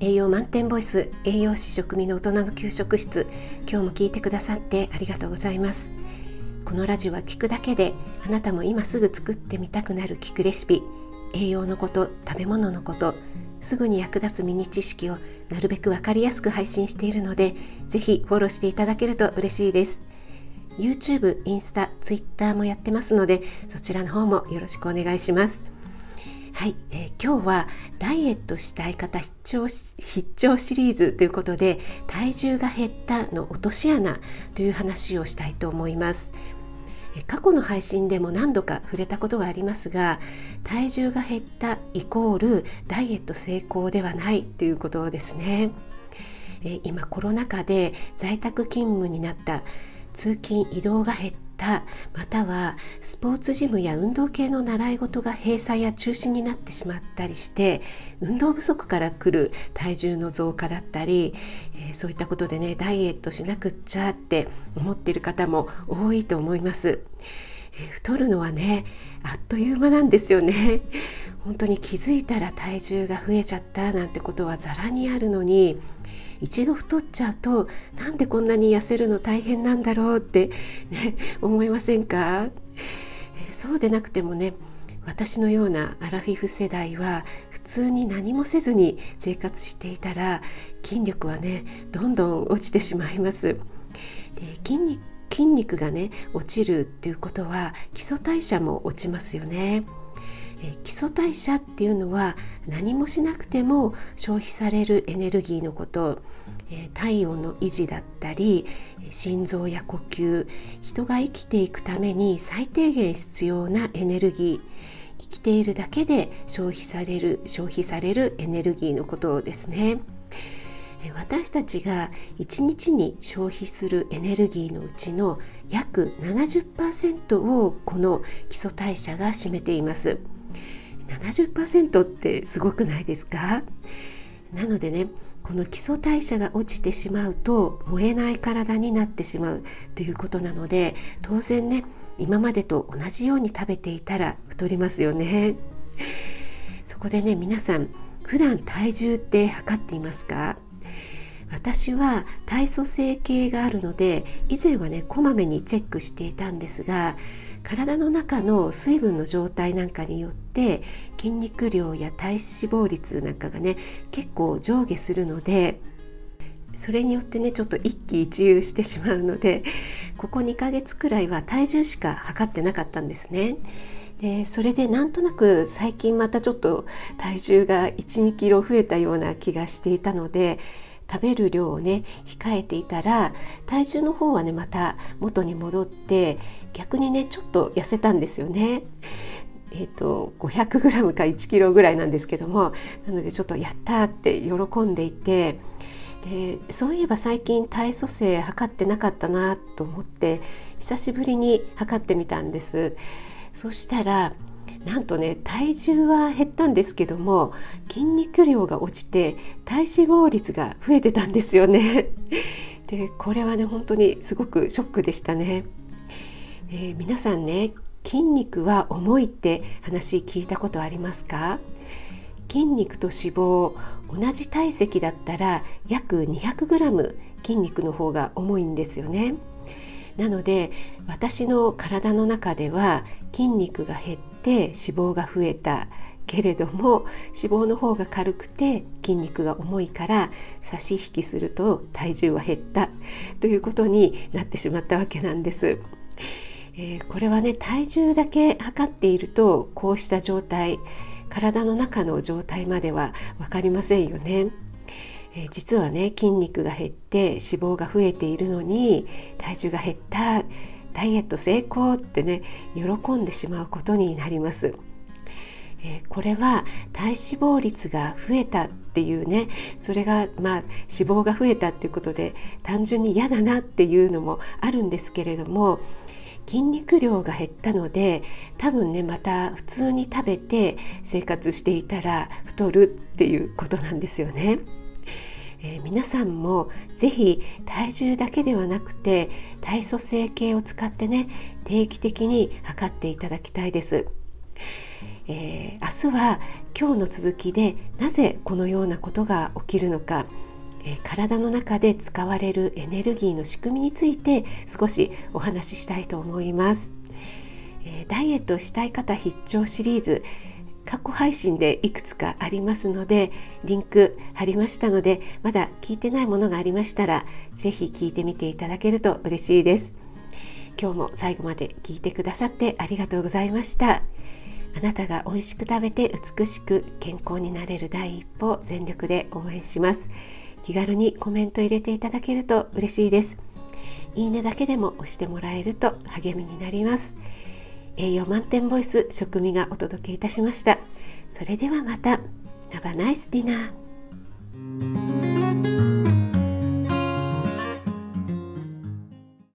栄養満点ボイス栄養士食味の大人の給食室。今日も聞いてくださってありがとうございます。このラジオは聞くだけであなたも今すぐ作ってみたくなる聞くレシピ。栄養のこと食べ物のことすぐに役立つミニ知識をなるべくわかりやすく配信しているのでぜひフォローしていただけると嬉しいです。YouTube、インスタ、Twitter もやってますのでそちらの方もよろしくお願いします。はい、えー、今日はダイエットしたい方必聴必聴シリーズということで体重が減ったの落とし穴という話をしたいと思います。え過去の配信でも何度か触れたことがありますが体重が減ったイコールダイエット成功ではないということですね。え今コロナ禍で在宅勤務になった通勤移動が減ったまたはスポーツジムや運動系の習い事が閉鎖や中止になってしまったりして運動不足から来る体重の増加だったり、えー、そういったことでねダイエットしなくっちゃって思っている方も多いと思います。えー、太るのはねあっという間なんですよね。本当に気づいたら体重が増えちゃったなんてことはざらにあるのに一度太っちゃうとなんでこんなに痩せるの大変なんだろうって、ね、思いませんか？そうでなくてもね私のようなアラフィフ世代は普通に何もせずに生活していたら筋力はねどんどん落ちてしまいます。で筋肉筋肉がね落ちるっていうことは基礎代謝も落ちますよね。え基礎代謝っていうのは何もしなくても消費されるエネルギーのこと、え体温の維持だったり心臓や呼吸人が生きていくために最低限必要なエネルギー生きているだけで消費される消費されるエネルギーのことですね。私たちが1日に消費するエネルギーのうちの約70%をこの基礎代謝が占めています。70%ってすごくないですか？なのでねこの基礎代謝が落ちてしまうと燃えない体になってしまうということなので当然ね今までと同じように食べていたら太りますよね。そこでね皆さん普段体重って測っていますか？私は体組成計があるので以前はねこまめにチェックしていたんですが体の中の水分の状態なんかによって筋肉量や体脂肪率なんかがね結構上下するのでそれによってねちょっと一喜一憂してしまうのでここ2ヶ月くらいは体重しか測ってなかったんですね。でそれでなんとなく最近またちょっと体重が12キロ増えたような気がしていたので食べる量をね控えていたら体重の方はねまた元に戻って逆にねちょっと痩せたんですよね。えーと、500g か 1kg ぐらいなんですけどもなのでちょっとやったって喜んでいてでそういえば最近体組成測ってなかったなと思って久しぶりに測ってみたんですそしたらなんとね体重は減ったんですけども筋肉量が落ちて体脂肪率が増えてたんですよね。でこれはね本当にすごくショックでしたね。えー、皆さんね筋肉は重いって話聞いたことありますか？筋肉と脂肪同じ体積だったら約 200g 筋肉の方が重いんですよね。なので私の体の中では筋肉が減って脂肪が増えたけれども脂肪の方が軽くて筋肉が重いから差し引きすると体重は減ったということになってしまったわけなんです。えー、これはね体重だけ測っているとこうした状態体の中の状態までは分かりませんよね。えー、実はね筋肉が減って脂肪が増えているのに体重が減ったダイエット成功ってね喜んでしまうことになります。えー、これは体脂肪率が増えたっていうねそれがまあ脂肪が増えたっていうことで単純に嫌だなっていうのもあるんですけれども筋肉量が減ったので多分ねまた普通に食べて生活していたら太るっていうことなんですよね。えー、皆さんも是非体重だけではなくて体組成計を使ってね定期的に測っていただきたいです。えー、明日は今日の続きでなぜこのようなことが起きるのか、えー、体の中で使われるエネルギーの仕組みについて少しお話ししたいと思います。えダイエットしたい方必聴シリーズ過去配信でいくつかありますのでリンク貼りましたのでまだ聞いてないものがありましたら是非聞いてみていただけると嬉しいです。今日も最後まで聞いてくださってありがとうございました。あなたが美味しく食べて美しく健康になれる第一歩を全力で応援します。気軽にコメント入れていただけると嬉しいです。いいねだけでも押してもらえると励みになります。栄養満点ボイス食味がお届けいたしました。それではまた。Have a nice dinner